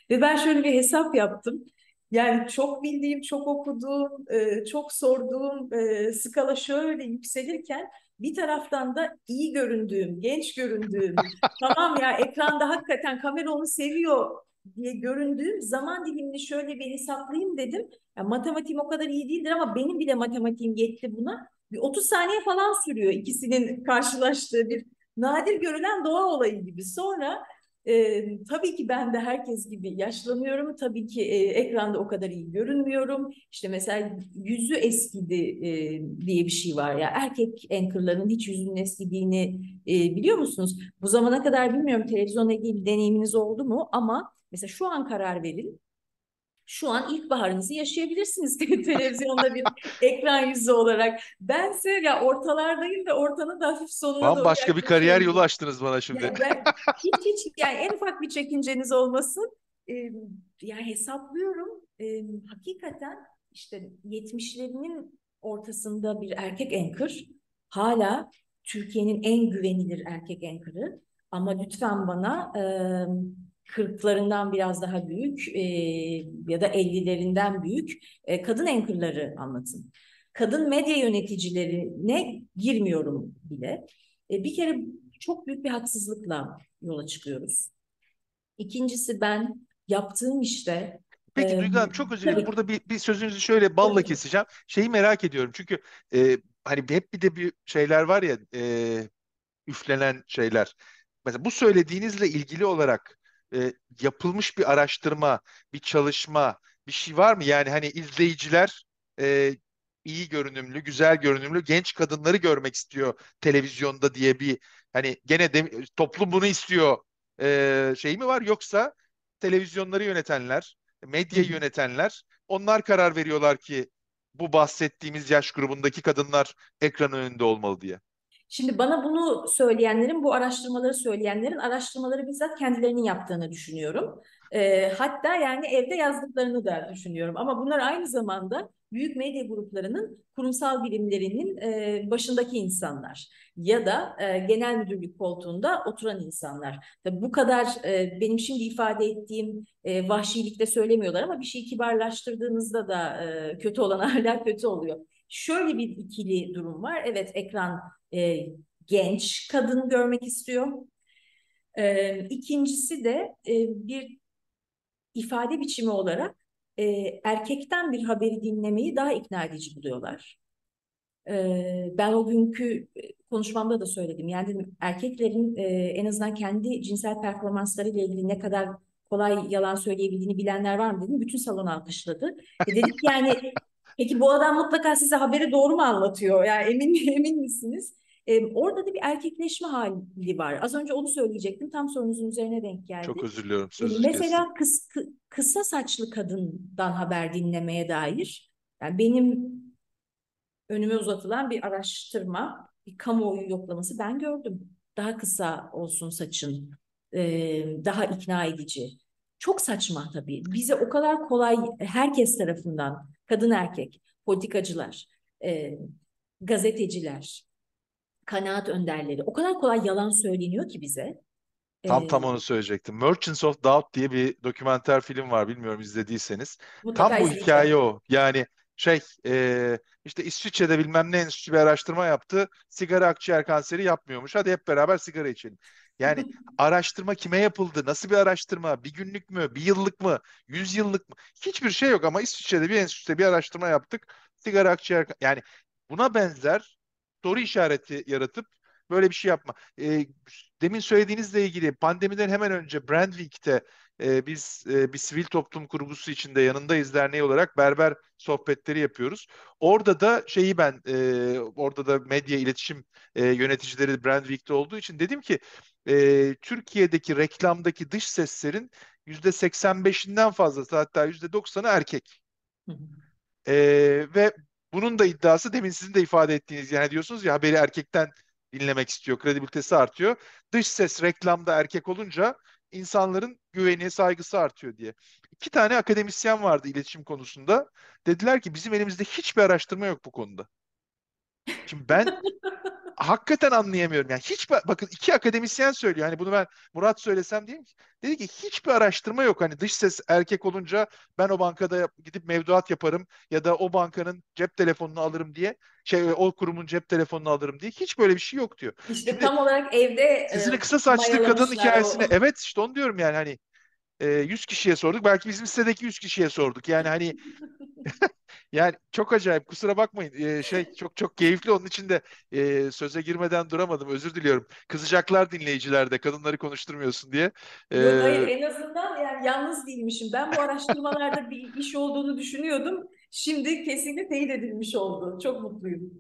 S2: Ve ben şöyle bir hesap yaptım. Yani çok bildiğim, çok okuduğum, e, çok sorduğum e, skala şöyle yükselirken bir taraftan da iyi göründüğüm, genç göründüğüm, tamam ya ekranda hakikaten kamera onu seviyor diye göründüğüm zaman dilimini şöyle bir hesaplayayım dedim. Yani matematiğim o kadar iyi değildir ama benim bile matematiğim yetti buna. Bir 30 saniye falan sürüyor ikisinin karşılaştığı bir nadir görülen doğa olayı gibi. Sonra e, tabii ki ben de herkes gibi yaşlanıyorum. Tabii ki e, ekranda o kadar iyi görünmüyorum. İşte mesela yüzü eskidi e, diye bir şey var ya. Erkek anchorların hiç yüzünün eskidiğini e, biliyor musunuz? Bu zamana kadar bilmiyorum televizyonla ilgili bir deneyiminiz oldu mu? Ama mesela şu an karar verin şu an ilkbaharınızı yaşayabilirsiniz televizyonda bir ekran yüzü olarak. Bense ya ortalardayım ve ortanın da hafif sonuna
S1: doğru. Bambaşka bir kariyer yolu açtınız bana şimdi.
S2: Yani ben, hiç hiç yani en ufak bir çekinceniz olmasın. Ee, yani hesaplıyorum. Ee, hakikaten işte 70'lerinin ortasında bir erkek anchor hala Türkiye'nin en güvenilir erkek anchor'ı. Ama lütfen bana e, kırklarından biraz daha büyük e, ya da ellilerinden büyük e, kadın anchorları anlatın. Kadın medya yöneticilerine girmiyorum bile. E, bir kere çok büyük bir haksızlıkla yola çıkıyoruz. İkincisi ben yaptığım işte
S1: Peki Duygu Hanım çok özür dilerim. Burada bir, bir sözünüzü şöyle balla keseceğim. Şeyi merak ediyorum. Çünkü e, hani hep bir de bir şeyler var ya e, üflenen şeyler. Mesela bu söylediğinizle ilgili olarak e, yapılmış bir araştırma, bir çalışma, bir şey var mı? Yani hani izleyiciler e, iyi görünümlü, güzel görünümlü genç kadınları görmek istiyor televizyonda diye bir hani gene de, toplum bunu istiyor e, şey mi var yoksa televizyonları yönetenler, medyayı yönetenler onlar karar veriyorlar ki bu bahsettiğimiz yaş grubundaki kadınlar ekran önünde olmalı diye.
S2: Şimdi bana bunu söyleyenlerin, bu araştırmaları söyleyenlerin araştırmaları bizzat kendilerinin yaptığını düşünüyorum. E, hatta yani evde yazdıklarını da düşünüyorum. Ama bunlar aynı zamanda büyük medya gruplarının kurumsal birimlerinin e, başındaki insanlar ya da e, genel müdürlük koltuğunda oturan insanlar. Tabii bu kadar e, benim şimdi ifade ettiğim e, vahşilikte söylemiyorlar ama bir şeyi kibarlaştırdığınızda da e, kötü olan hala kötü oluyor. Şöyle bir ikili durum var. Evet ekran e, genç kadın görmek istiyor. E, ikincisi de e, bir ifade biçimi olarak e, erkekten bir haberi dinlemeyi daha ikna edici buluyorlar. E, ben o günkü konuşmamda da söyledim. Yani dedim erkeklerin e, en azından kendi cinsel performansları ile ilgili ne kadar kolay yalan söyleyebildiğini bilenler var mı dedim. Bütün salon alkışladı. E dedik yani peki bu adam mutlaka size haberi doğru mu anlatıyor? Yani emin emin misiniz? E, orada da bir erkekleşme hali var. Az önce onu söyleyecektim. Tam sorunuzun üzerine denk geldi.
S1: Çok özür diliyorum.
S2: Mesela kıs, kısa saçlı kadından haber dinlemeye dair. Yani benim önüme uzatılan bir araştırma, bir kamuoyu yoklaması ben gördüm. Daha kısa olsun saçın, daha ikna edici. Çok saçma tabii. Bize o kadar kolay herkes tarafından, kadın erkek, politikacılar, e, gazeteciler, kanaat önderleri o kadar kolay yalan söyleniyor ki bize.
S1: Tam tam onu söyleyecektim. Merchants of Doubt diye bir dokümenter film var. Bilmiyorum izlediyseniz. Tam bu hikaye o. Yani şey e, işte İsviçre'de bilmem ne enstitüsü bir araştırma yaptı. Sigara akciğer kanseri yapmıyormuş. Hadi hep beraber sigara içelim. Yani araştırma kime yapıldı? Nasıl bir araştırma? Bir günlük mü? Bir yıllık mı? Yüz yıllık mı? Hiçbir şey yok ama İsviçre'de bir enstitüde bir araştırma yaptık. Sigara akciğer yani buna benzer soru işareti yaratıp böyle bir şey yapma. E, demin söylediğinizle ilgili pandemiden hemen önce Brandwick'te e, biz e, bir sivil toplum kurgusu içinde yanındayız derneği olarak berber sohbetleri yapıyoruz. Orada da şeyi ben e, orada da medya iletişim e, yöneticileri Brandwick'te olduğu için dedim ki e, Türkiye'deki reklamdaki dış seslerin yüzde 85'inden fazlası hatta yüzde 90'ı erkek. E, ve bunun da iddiası demin sizin de ifade ettiğiniz yani diyorsunuz ya haberi erkekten dinlemek istiyor, kredibilitesi artıyor. Dış ses reklamda erkek olunca insanların güveni, saygısı artıyor diye. İki tane akademisyen vardı iletişim konusunda. Dediler ki bizim elimizde hiçbir araştırma yok bu konuda. Şimdi ben hakikaten anlayamıyorum. Yani hiç bakın iki akademisyen söylüyor. Hani bunu ben Murat söylesem diyeyim ki dedi ki hiçbir araştırma yok. Hani dış ses erkek olunca ben o bankada gidip mevduat yaparım ya da o bankanın cep telefonunu alırım diye şey o kurumun cep telefonunu alırım diye hiç böyle bir şey yok diyor.
S2: İşte Şimdi, tam olarak evde
S1: sizin e, kısa saçlı kadın hikayesine o. evet işte onu diyorum yani hani 100 kişiye sorduk. Belki bizim sitedeki 100 kişiye sorduk. Yani hani yani çok acayip. Kusura bakmayın. Ee, şey çok çok keyifli. Onun için de e, söze girmeden duramadım. Özür diliyorum. Kızacaklar dinleyiciler de kadınları konuşturmuyorsun diye.
S2: Ee... Yok hayır en azından yani yalnız değilmişim. Ben bu araştırmalarda bir iş olduğunu düşünüyordum. Şimdi kesinlikle teyit edilmiş oldu. Çok mutluyum.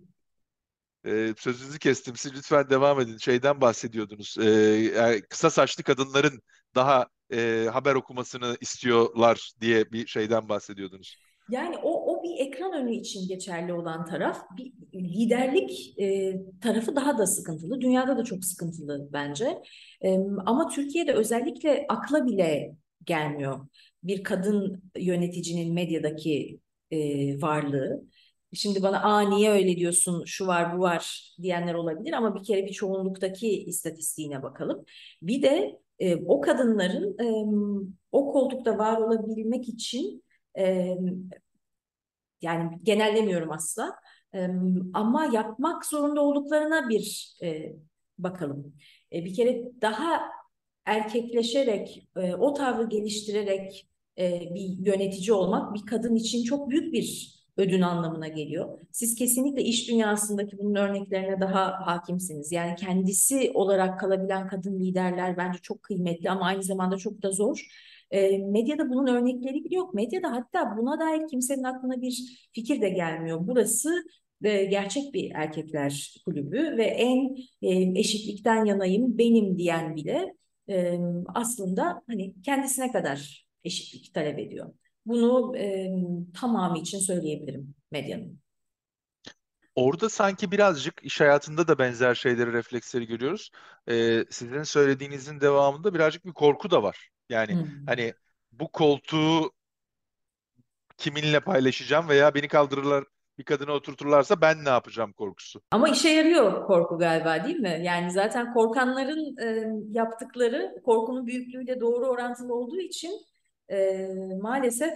S1: Ee, sözünüzü kestim. Siz lütfen devam edin. Şeyden bahsediyordunuz. Ee, kısa saçlı kadınların daha e, haber okumasını istiyorlar diye bir şeyden bahsediyordunuz.
S2: Yani o, o bir ekran önü için geçerli olan taraf. Bir liderlik e, tarafı daha da sıkıntılı. Dünyada da çok sıkıntılı bence. E, ama Türkiye'de özellikle akla bile gelmiyor. Bir kadın yöneticinin medyadaki e, varlığı. Şimdi bana aa niye öyle diyorsun şu var bu var diyenler olabilir ama bir kere bir çoğunluktaki istatistiğine bakalım. Bir de e, o kadınların e, o koltukta var olabilmek için e, yani genellemiyorum asla e, ama yapmak zorunda olduklarına bir e, bakalım. E, bir kere daha erkekleşerek, e, o tavrı geliştirerek e, bir yönetici olmak bir kadın için çok büyük bir ödün anlamına geliyor. Siz kesinlikle iş dünyasındaki bunun örneklerine daha hakimsiniz. Yani kendisi olarak kalabilen kadın liderler bence çok kıymetli ama aynı zamanda çok da zor. E, medyada bunun örnekleri yok. Medyada hatta buna dair kimsenin aklına bir fikir de gelmiyor. Burası e, gerçek bir erkekler kulübü ve en e, eşitlikten yanayım benim diyen bile e, aslında hani kendisine kadar eşitlik talep ediyor. Bunu e, tamamı için söyleyebilirim medyanın.
S1: Orada sanki birazcık iş hayatında da benzer şeyleri, refleksleri görüyoruz. Ee, sizin söylediğinizin devamında birazcık bir korku da var. Yani
S2: Hmm.
S1: hani bu koltuğu kiminle paylaşacağım veya beni kaldırırlar bir kadına oturturlarsa ben ne yapacağım korkusu.
S2: Ama işe yarıyor korku galiba değil mi? Yani zaten korkanların e, yaptıkları korkunun büyüklüğüyle doğru orantılı olduğu için e, maalesef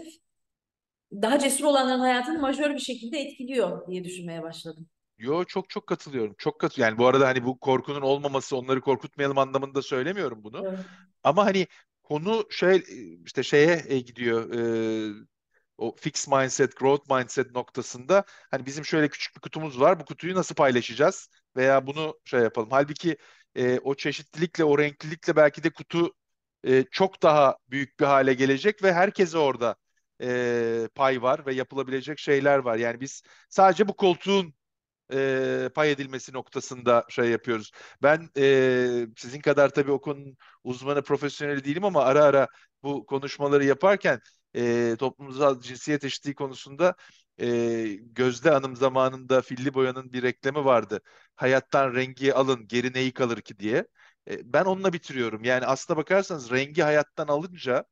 S2: daha cesur olanların hayatını majör bir şekilde etkiliyor diye düşünmeye başladım.
S1: Yo çok çok katılıyorum. Çok katı yani bu arada hani bu korkunun olmaması onları korkutmayalım anlamında söylemiyorum bunu.
S2: Evet.
S1: Ama hani konu şey işte şeye e, gidiyor. e, o fix mindset, growth mindset noktasında hani bizim şöyle küçük bir kutumuz var. Bu kutuyu nasıl paylaşacağız? Veya bunu şey yapalım. Halbuki e, o çeşitlilikle, o renklilikle belki de kutu e, çok daha büyük bir hale gelecek ve herkese orada e, pay var ve yapılabilecek şeyler var. Yani biz sadece bu koltuğun e, pay edilmesi noktasında şey yapıyoruz. Ben e, sizin kadar tabii o konunun uzmanı, profesyoneli değilim ama ara ara bu konuşmaları yaparken e, toplumsal cinsiyet eşitliği konusunda e, Gözde Hanım zamanında Filli Boya'nın bir reklamı vardı. Hayattan rengi alın, geri neyi kalır ki diye. E, ben onunla bitiriyorum. Yani aslına bakarsanız rengi hayattan alınca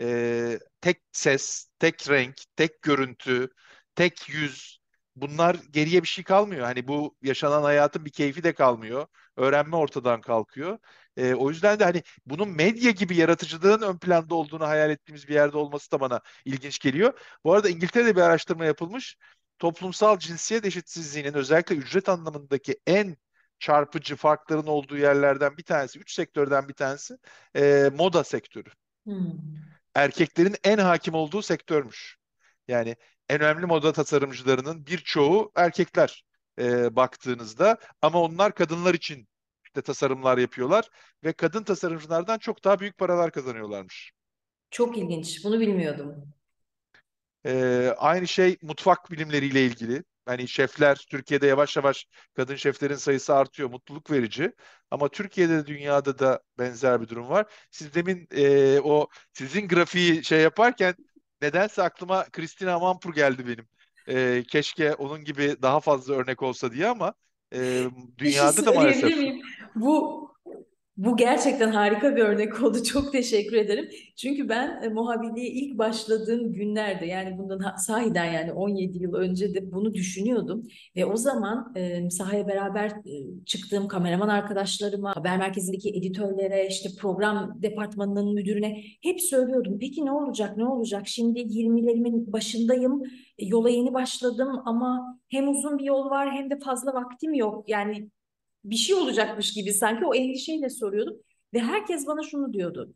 S1: e, tek ses, tek renk, tek görüntü, tek yüz bunlar geriye bir şey kalmıyor. Hani bu yaşanan hayatın bir keyfi de kalmıyor. Öğrenme ortadan kalkıyor. E, o yüzden de hani bunun medya gibi yaratıcılığın ön planda olduğunu hayal ettiğimiz bir yerde olması da bana ilginç geliyor. Bu arada İngiltere'de bir araştırma yapılmış. Toplumsal cinsiyet eşitsizliğinin özellikle ücret anlamındaki en çarpıcı farkların olduğu yerlerden bir tanesi, üç sektörden bir tanesi e, moda sektörü.
S2: Hmm.
S1: Erkeklerin en hakim olduğu sektörmüş. Yani en önemli moda tasarımcılarının birçoğu erkekler e, baktığınızda ama onlar kadınlar için işte tasarımlar yapıyorlar ve kadın tasarımcılardan çok daha büyük paralar kazanıyorlarmış.
S2: Çok ilginç. Bunu bilmiyordum.
S1: Ee, aynı şey mutfak bilimleriyle ilgili. Hani şefler Türkiye'de yavaş yavaş kadın şeflerin sayısı artıyor, mutluluk verici. Ama Türkiye'de de dünyada da benzer bir durum var. Siz demin e, o sizin grafiği şey yaparken nedense aklıma Christina Amanpour geldi benim. E, keşke onun gibi daha fazla örnek olsa diye ama e,
S2: şey
S1: dünyada da maalesef.
S2: Bu Bu gerçekten harika bir örnek oldu. Çok teşekkür ederim. Çünkü ben e, muhabirliğe ilk başladığım günlerde yani bundan sahiden yani 17 yıl önce de bunu düşünüyordum. Ve o zaman e, sahaya beraber e, çıktığım kameraman arkadaşlarıma, haber merkezindeki editörlere, işte program departmanının müdürüne hep söylüyordum. Peki ne olacak, ne olacak? Şimdi 20'lerimin başındayım, e, yola yeni başladım ama hem uzun bir yol var hem de fazla vaktim yok. Yani bir şey olacakmış gibi sanki o endişeyle soruyordum. Ve herkes bana şunu diyordu.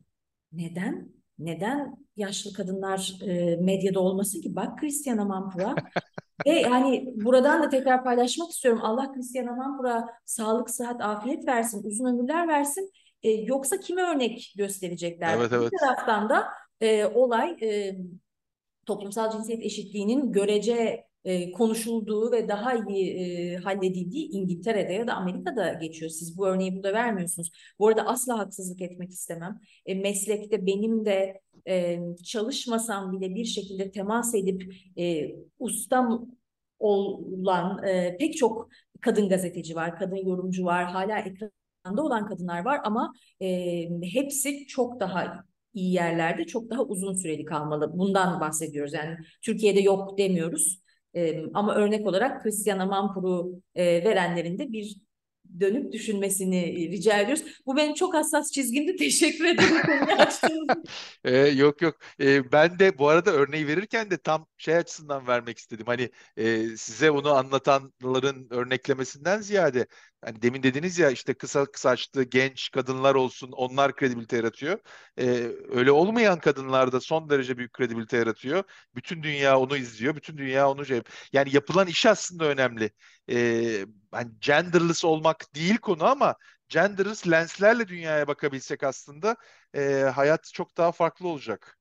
S2: Neden? Neden yaşlı kadınlar e, medyada olmasın ki? Bak Christian Amanpour'a. Ve yani buradan da tekrar paylaşmak istiyorum. Allah Christian Amanpour'a sağlık, sıhhat, afiyet versin, uzun ömürler versin. E, yoksa kime örnek gösterecekler?
S1: Evet
S2: Bir
S1: evet.
S2: taraftan da e, olay e, toplumsal cinsiyet eşitliğinin görece e, konuşulduğu ve daha iyi e, halledildiği İngiltere'de ya da Amerika'da geçiyor. Siz bu örneği burada vermiyorsunuz. Bu arada asla haksızlık etmek istemem. E, meslekte benim de e, çalışmasam bile bir şekilde temas edip e, ustam olan e, pek çok kadın gazeteci var, kadın yorumcu var, hala ekranda olan kadınlar var ama e, hepsi çok daha iyi yerlerde çok daha uzun süreli kalmalı. Bundan bahsediyoruz. Yani Türkiye'de yok demiyoruz. E, ama örnek olarak Christian Amanpour'u e, verenlerin de bir dönüp düşünmesini rica ediyoruz. Bu benim çok hassas çizgimdi. Teşekkür ederim
S1: Ee, yok yok. Ee, ben de bu arada örneği verirken de tam şey açısından vermek istedim. Hani e, size onu anlatanların örneklemesinden ziyade hani demin dediniz ya işte kısa saçlı genç kadınlar olsun onlar kredibilite yaratıyor. Ee, öyle olmayan kadınlar da son derece büyük kredibilite yaratıyor. Bütün dünya onu izliyor. Bütün dünya onu şey. Yani yapılan iş aslında önemli. Ee, hani genderless olmak değil konu ama genderless lenslerle dünyaya bakabilsek aslında e, hayat çok daha farklı olacak.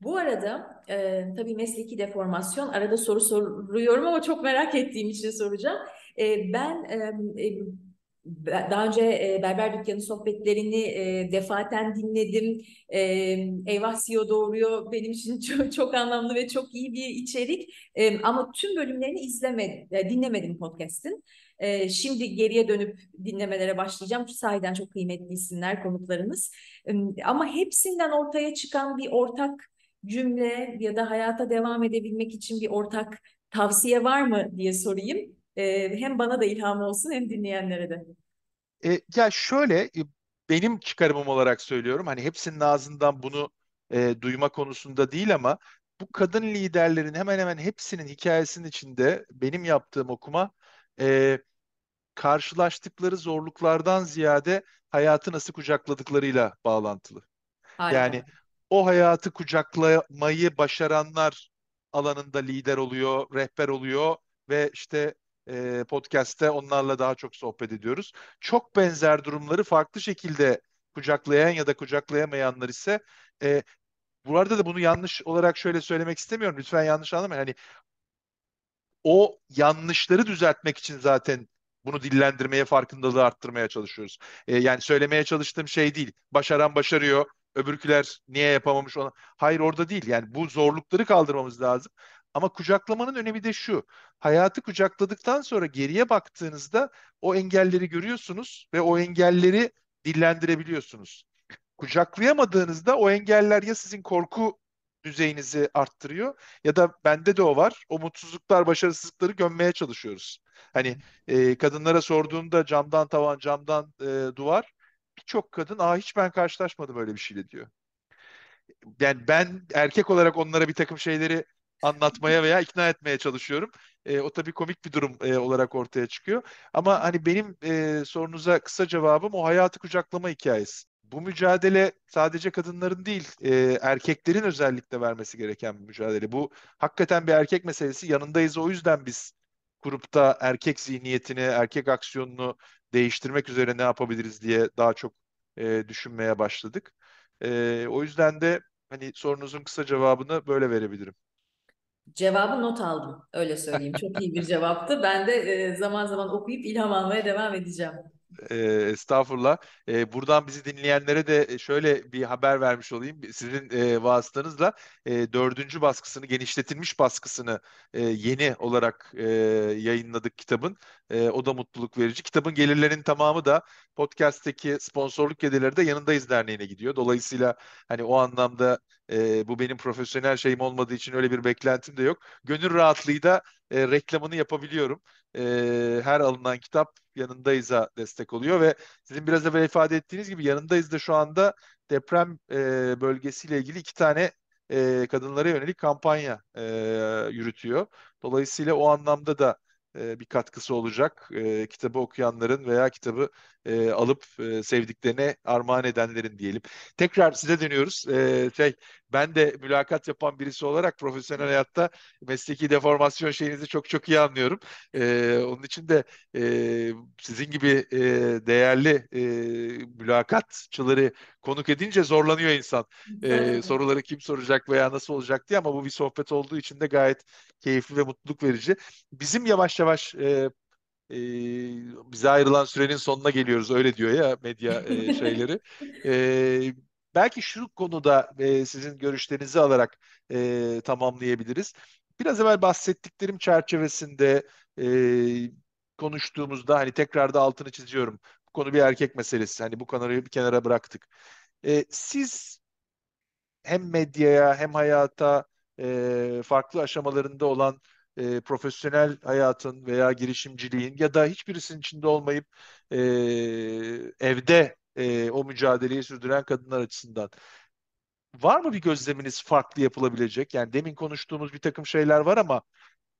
S2: Bu arada e, tabii mesleki deformasyon arada soru soruyorum ama çok merak ettiğim için soracağım. E, ben e, daha önce e, Berber Dükkanı sohbetlerini e, defaten dinledim. E, Eyvah CEO doğuruyor benim için çok, çok anlamlı ve çok iyi bir içerik. E, ama tüm bölümlerini izlemedim, e, dinlemedim podcast'in. E, şimdi geriye dönüp dinlemelere başlayacağım. Sahiden çok kıymetli isimler konuklarımız. E, ama hepsinden ortaya çıkan bir ortak cümle ya da hayata devam edebilmek için bir ortak tavsiye var mı diye sorayım. E, hem bana da ilham olsun hem dinleyenlere de.
S1: E, ya şöyle e, benim çıkarımım olarak söylüyorum. Hani hepsinin ağzından bunu e, duyma konusunda değil ama bu kadın liderlerin hemen hemen hepsinin hikayesinin içinde benim yaptığım okuma e, karşılaştıkları zorluklardan ziyade hayatı nasıl kucakladıklarıyla bağlantılı.
S2: Harika.
S1: Yani o hayatı kucaklamayı başaranlar alanında lider oluyor, rehber oluyor ve işte e, podcast'te onlarla daha çok sohbet ediyoruz. Çok benzer durumları farklı şekilde kucaklayan ya da kucaklayamayanlar ise e, bu arada da bunu yanlış olarak şöyle söylemek istemiyorum. Lütfen yanlış anlamayın. Hani o yanlışları düzeltmek için zaten bunu dillendirmeye, farkındalığı arttırmaya çalışıyoruz. E, yani söylemeye çalıştığım şey değil. Başaran başarıyor, öbürküler niye yapamamış ona. Hayır orada değil. Yani bu zorlukları kaldırmamız lazım. Ama kucaklamanın önemi de şu. Hayatı kucakladıktan sonra geriye baktığınızda o engelleri görüyorsunuz ve o engelleri dillendirebiliyorsunuz. Kucaklayamadığınızda o engeller ya sizin korku düzeyinizi arttırıyor ya da bende de o var. O mutsuzluklar, başarısızlıkları gömmeye çalışıyoruz. Hani e, kadınlara sorduğunda camdan tavan, camdan e, duvar birçok kadın aa hiç ben karşılaşmadım öyle bir şeyle diyor. Yani ben erkek olarak onlara bir takım şeyleri anlatmaya veya ikna etmeye çalışıyorum. E, o tabii komik bir durum e, olarak ortaya çıkıyor. Ama hani benim e, sorunuza kısa cevabım o hayatı kucaklama hikayesi. Bu mücadele sadece kadınların değil, e, erkeklerin özellikle vermesi gereken bir mücadele. Bu hakikaten bir erkek meselesi. Yanındayız o yüzden biz grupta erkek zihniyetini, erkek aksiyonunu değiştirmek üzere ne yapabiliriz diye daha çok e, düşünmeye başladık. E, o yüzden de hani sorunuzun kısa cevabını böyle verebilirim.
S2: Cevabı not aldım. Öyle söyleyeyim. Çok iyi bir cevaptı. Ben de e, zaman zaman okuyup ilham almaya devam edeceğim.
S1: E, estağfurullah. E, buradan bizi dinleyenlere de şöyle bir haber vermiş olayım. Sizin e, vasıtanızla e, dördüncü baskısını, genişletilmiş baskısını e, yeni olarak e, yayınladık kitabın. E, o da mutluluk verici. Kitabın gelirlerinin tamamı da podcast'teki sponsorluk gelirleri de Yanındayız Derneği'ne gidiyor. Dolayısıyla hani o anlamda e, bu benim profesyonel şeyim olmadığı için öyle bir beklentim de yok. Gönül rahatlığıyla e, reklamını yapabiliyorum. E, her alınan kitap yanındayız'a destek oluyor ve sizin biraz evvel ifade ettiğiniz gibi yanındayız da şu anda deprem e, bölgesiyle ilgili iki tane e, kadınlara yönelik kampanya e, yürütüyor. Dolayısıyla o anlamda da e, bir katkısı olacak. E, kitabı okuyanların veya kitabı e, alıp e, sevdiklerine armağan edenlerin diyelim. Tekrar size dönüyoruz. E, şey, ben de mülakat yapan birisi olarak profesyonel hayatta mesleki deformasyon şeyinizi çok çok iyi anlıyorum. E, onun için de e, sizin gibi e, değerli e, mülakatçıları konuk edince zorlanıyor insan. E, soruları kim soracak veya nasıl olacak diye ama bu bir sohbet olduğu için de gayet keyifli ve mutluluk verici. Bizim yavaş yavaş e, e, bize ayrılan sürenin sonuna geliyoruz öyle diyor ya medya e, şeyleri. E, belki şu konuda e, sizin görüşlerinizi alarak e, tamamlayabiliriz. Biraz evvel bahsettiklerim çerçevesinde e, konuştuğumuzda hani tekrar da altını çiziyorum. Bu konu bir erkek meselesi. Hani bu konuyu bir kenara bıraktık. E, siz hem medyaya hem hayata e, farklı aşamalarında olan e, profesyonel hayatın veya girişimciliğin ya da hiçbirisinin içinde olmayıp e, evde e, o mücadeleyi sürdüren kadınlar açısından var mı bir gözleminiz farklı yapılabilecek? Yani demin konuştuğumuz bir takım şeyler var ama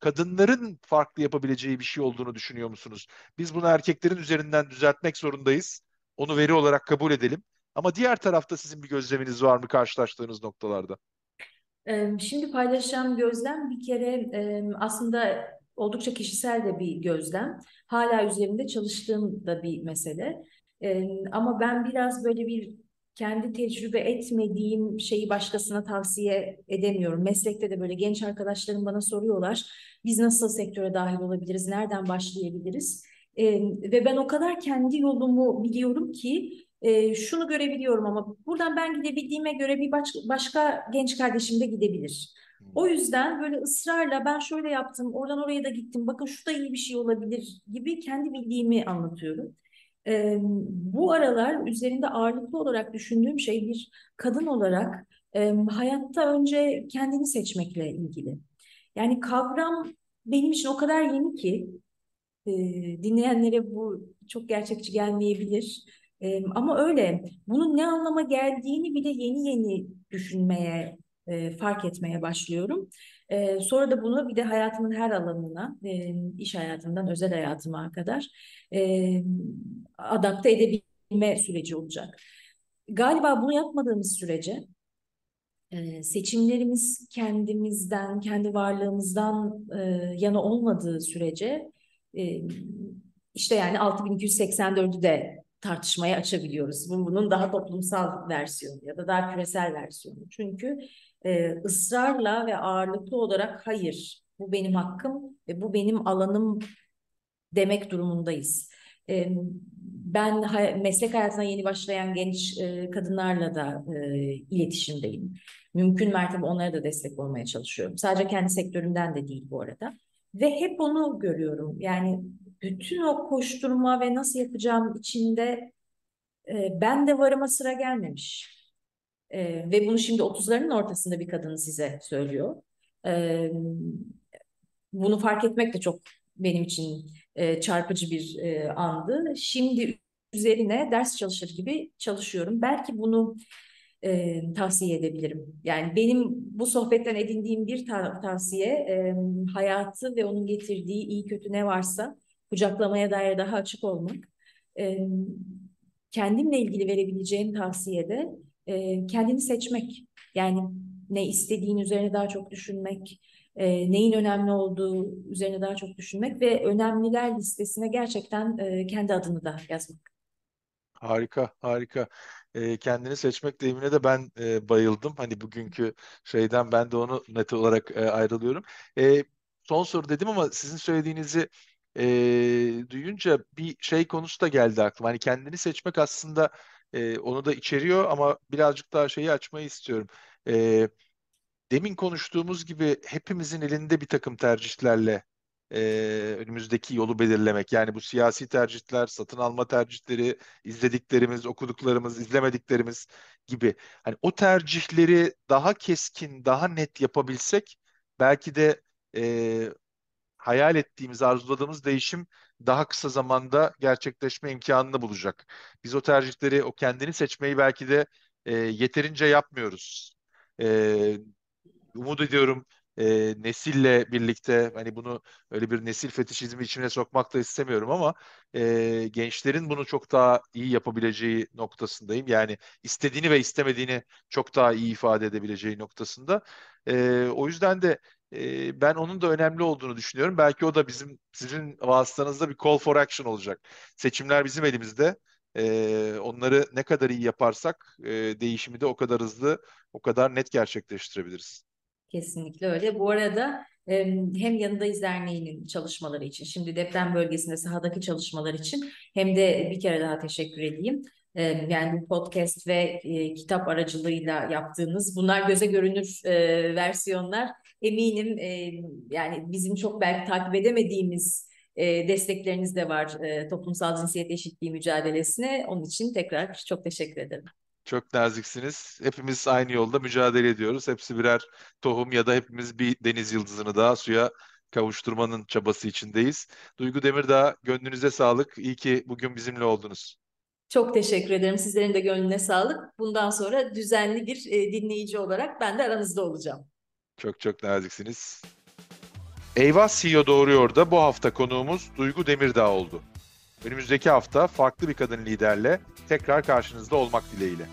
S1: kadınların farklı yapabileceği bir şey olduğunu düşünüyor musunuz? Biz bunu erkeklerin üzerinden düzeltmek zorundayız. Onu veri olarak kabul edelim. Ama diğer tarafta sizin bir gözleminiz var mı karşılaştığınız noktalarda?
S2: Şimdi paylaşacağım gözlem bir kere aslında oldukça kişisel de bir gözlem. Hala üzerinde çalıştığım da bir mesele. Ama ben biraz böyle bir kendi tecrübe etmediğim şeyi başkasına tavsiye edemiyorum. Meslekte de böyle genç arkadaşlarım bana soruyorlar. Biz nasıl sektöre dahil olabiliriz? Nereden başlayabiliriz? E, ve ben o kadar kendi yolumu biliyorum ki e, şunu görebiliyorum ama buradan ben gidebildiğime göre bir baş, başka genç kardeşim de gidebilir. O yüzden böyle ısrarla ben şöyle yaptım, oradan oraya da gittim, bakın şu da iyi bir şey olabilir gibi kendi bildiğimi anlatıyorum. Ee, bu aralar üzerinde ağırlıklı olarak düşündüğüm şey bir kadın olarak e, hayatta önce kendini seçmekle ilgili. Yani kavram benim için o kadar yeni ki e, dinleyenlere bu çok gerçekçi gelmeyebilir. E, ama öyle bunun ne anlama geldiğini bile yeni yeni düşünmeye, e, fark etmeye başlıyorum. E, sonra da bunu bir de hayatımın her alanına, e, iş hayatından özel hayatıma kadar e, adapte edebilme süreci olacak. Galiba bunu yapmadığımız sürece e, seçimlerimiz kendimizden, kendi varlığımızdan e, yana olmadığı sürece e, işte yani 6284'ü de tartışmaya açabiliyoruz. Bunun daha toplumsal versiyonu ya da daha küresel versiyonu. Çünkü e, ısrarla ve ağırlıklı olarak hayır bu benim hakkım ve bu benim alanım demek durumundayız. E, ben meslek hayatına yeni başlayan genç e, kadınlarla da e, iletişimdeyim. Mümkün mertebe onlara da destek olmaya çalışıyorum. Sadece kendi sektörümden de değil bu arada. Ve hep onu görüyorum. Yani bütün o koşturma ve nasıl yapacağım içinde e, ben de varıma sıra gelmemiş. E, ve bunu şimdi 30'larının ortasında bir kadın size söylüyor. E, bunu fark etmek de çok benim için e, çarpıcı bir e, andı. Şimdi üzerine ders çalışır gibi çalışıyorum. Belki bunu e, tavsiye edebilirim. Yani benim bu sohbetten edindiğim bir ta tavsiye e, hayatı ve onun getirdiği iyi kötü ne varsa kucaklamaya dair daha açık olmak. E, kendimle ilgili verebileceğim tavsiyede e, kendini seçmek. Yani ne istediğin üzerine daha çok düşünmek, e, neyin önemli olduğu üzerine daha çok düşünmek ve önemliler listesine gerçekten e, kendi adını da yazmak.
S1: Harika, harika. E, kendini seçmek deyimine de ben e, bayıldım. Hani bugünkü şeyden ben de onu net olarak e, ayrılıyorum. E, son soru dedim ama sizin söylediğinizi e, duyunca bir şey konusu da geldi aklıma. Hani kendini seçmek aslında e, onu da içeriyor ama birazcık daha şeyi açmayı istiyorum. E, demin konuştuğumuz gibi hepimizin elinde bir takım tercihlerle e, önümüzdeki yolu belirlemek. Yani bu siyasi tercihler, satın alma tercihleri, izlediklerimiz, okuduklarımız, izlemediklerimiz gibi. Hani o tercihleri daha keskin, daha net yapabilsek belki de e, hayal ettiğimiz, arzuladığımız değişim daha kısa zamanda gerçekleşme imkanını bulacak. Biz o tercihleri, o kendini seçmeyi belki de e, yeterince yapmıyoruz. E, umut ediyorum e, nesille birlikte hani bunu öyle bir nesil fetişizmi içine sokmak da istemiyorum ama e, gençlerin bunu çok daha iyi yapabileceği noktasındayım. Yani istediğini ve istemediğini çok daha iyi ifade edebileceği noktasında. E, o yüzden de e, ben onun da önemli olduğunu düşünüyorum. Belki o da bizim sizin vasıtanızda bir call for action olacak. Seçimler bizim elimizde. E, onları ne kadar iyi yaparsak e, değişimi de o kadar hızlı, o kadar net gerçekleştirebiliriz.
S2: Kesinlikle öyle. Bu arada hem Yanındayız Derneği'nin çalışmaları için, şimdi deprem bölgesinde sahadaki çalışmalar için hem de bir kere daha teşekkür edeyim. Yani bu podcast ve e, kitap aracılığıyla yaptığınız bunlar göze görünür e, versiyonlar. Eminim e, yani bizim çok belki takip edemediğimiz destekleriniz de var toplumsal cinsiyet eşitliği mücadelesine. Onun için tekrar çok teşekkür ederim.
S1: Çok naziksiniz. Hepimiz aynı yolda mücadele ediyoruz. Hepsi birer tohum ya da hepimiz bir deniz yıldızını daha suya kavuşturmanın çabası içindeyiz. Duygu Demirdağ, gönlünüze sağlık. İyi ki bugün bizimle oldunuz.
S2: Çok teşekkür ederim. Sizlerin de gönlüne sağlık. Bundan sonra düzenli bir e, dinleyici olarak ben de aranızda olacağım.
S1: Çok çok naziksiniz. Eyvah CEO Doğruyor da bu hafta konuğumuz Duygu Demirdağ oldu. Önümüzdeki hafta farklı bir kadın liderle tekrar karşınızda olmak dileğiyle.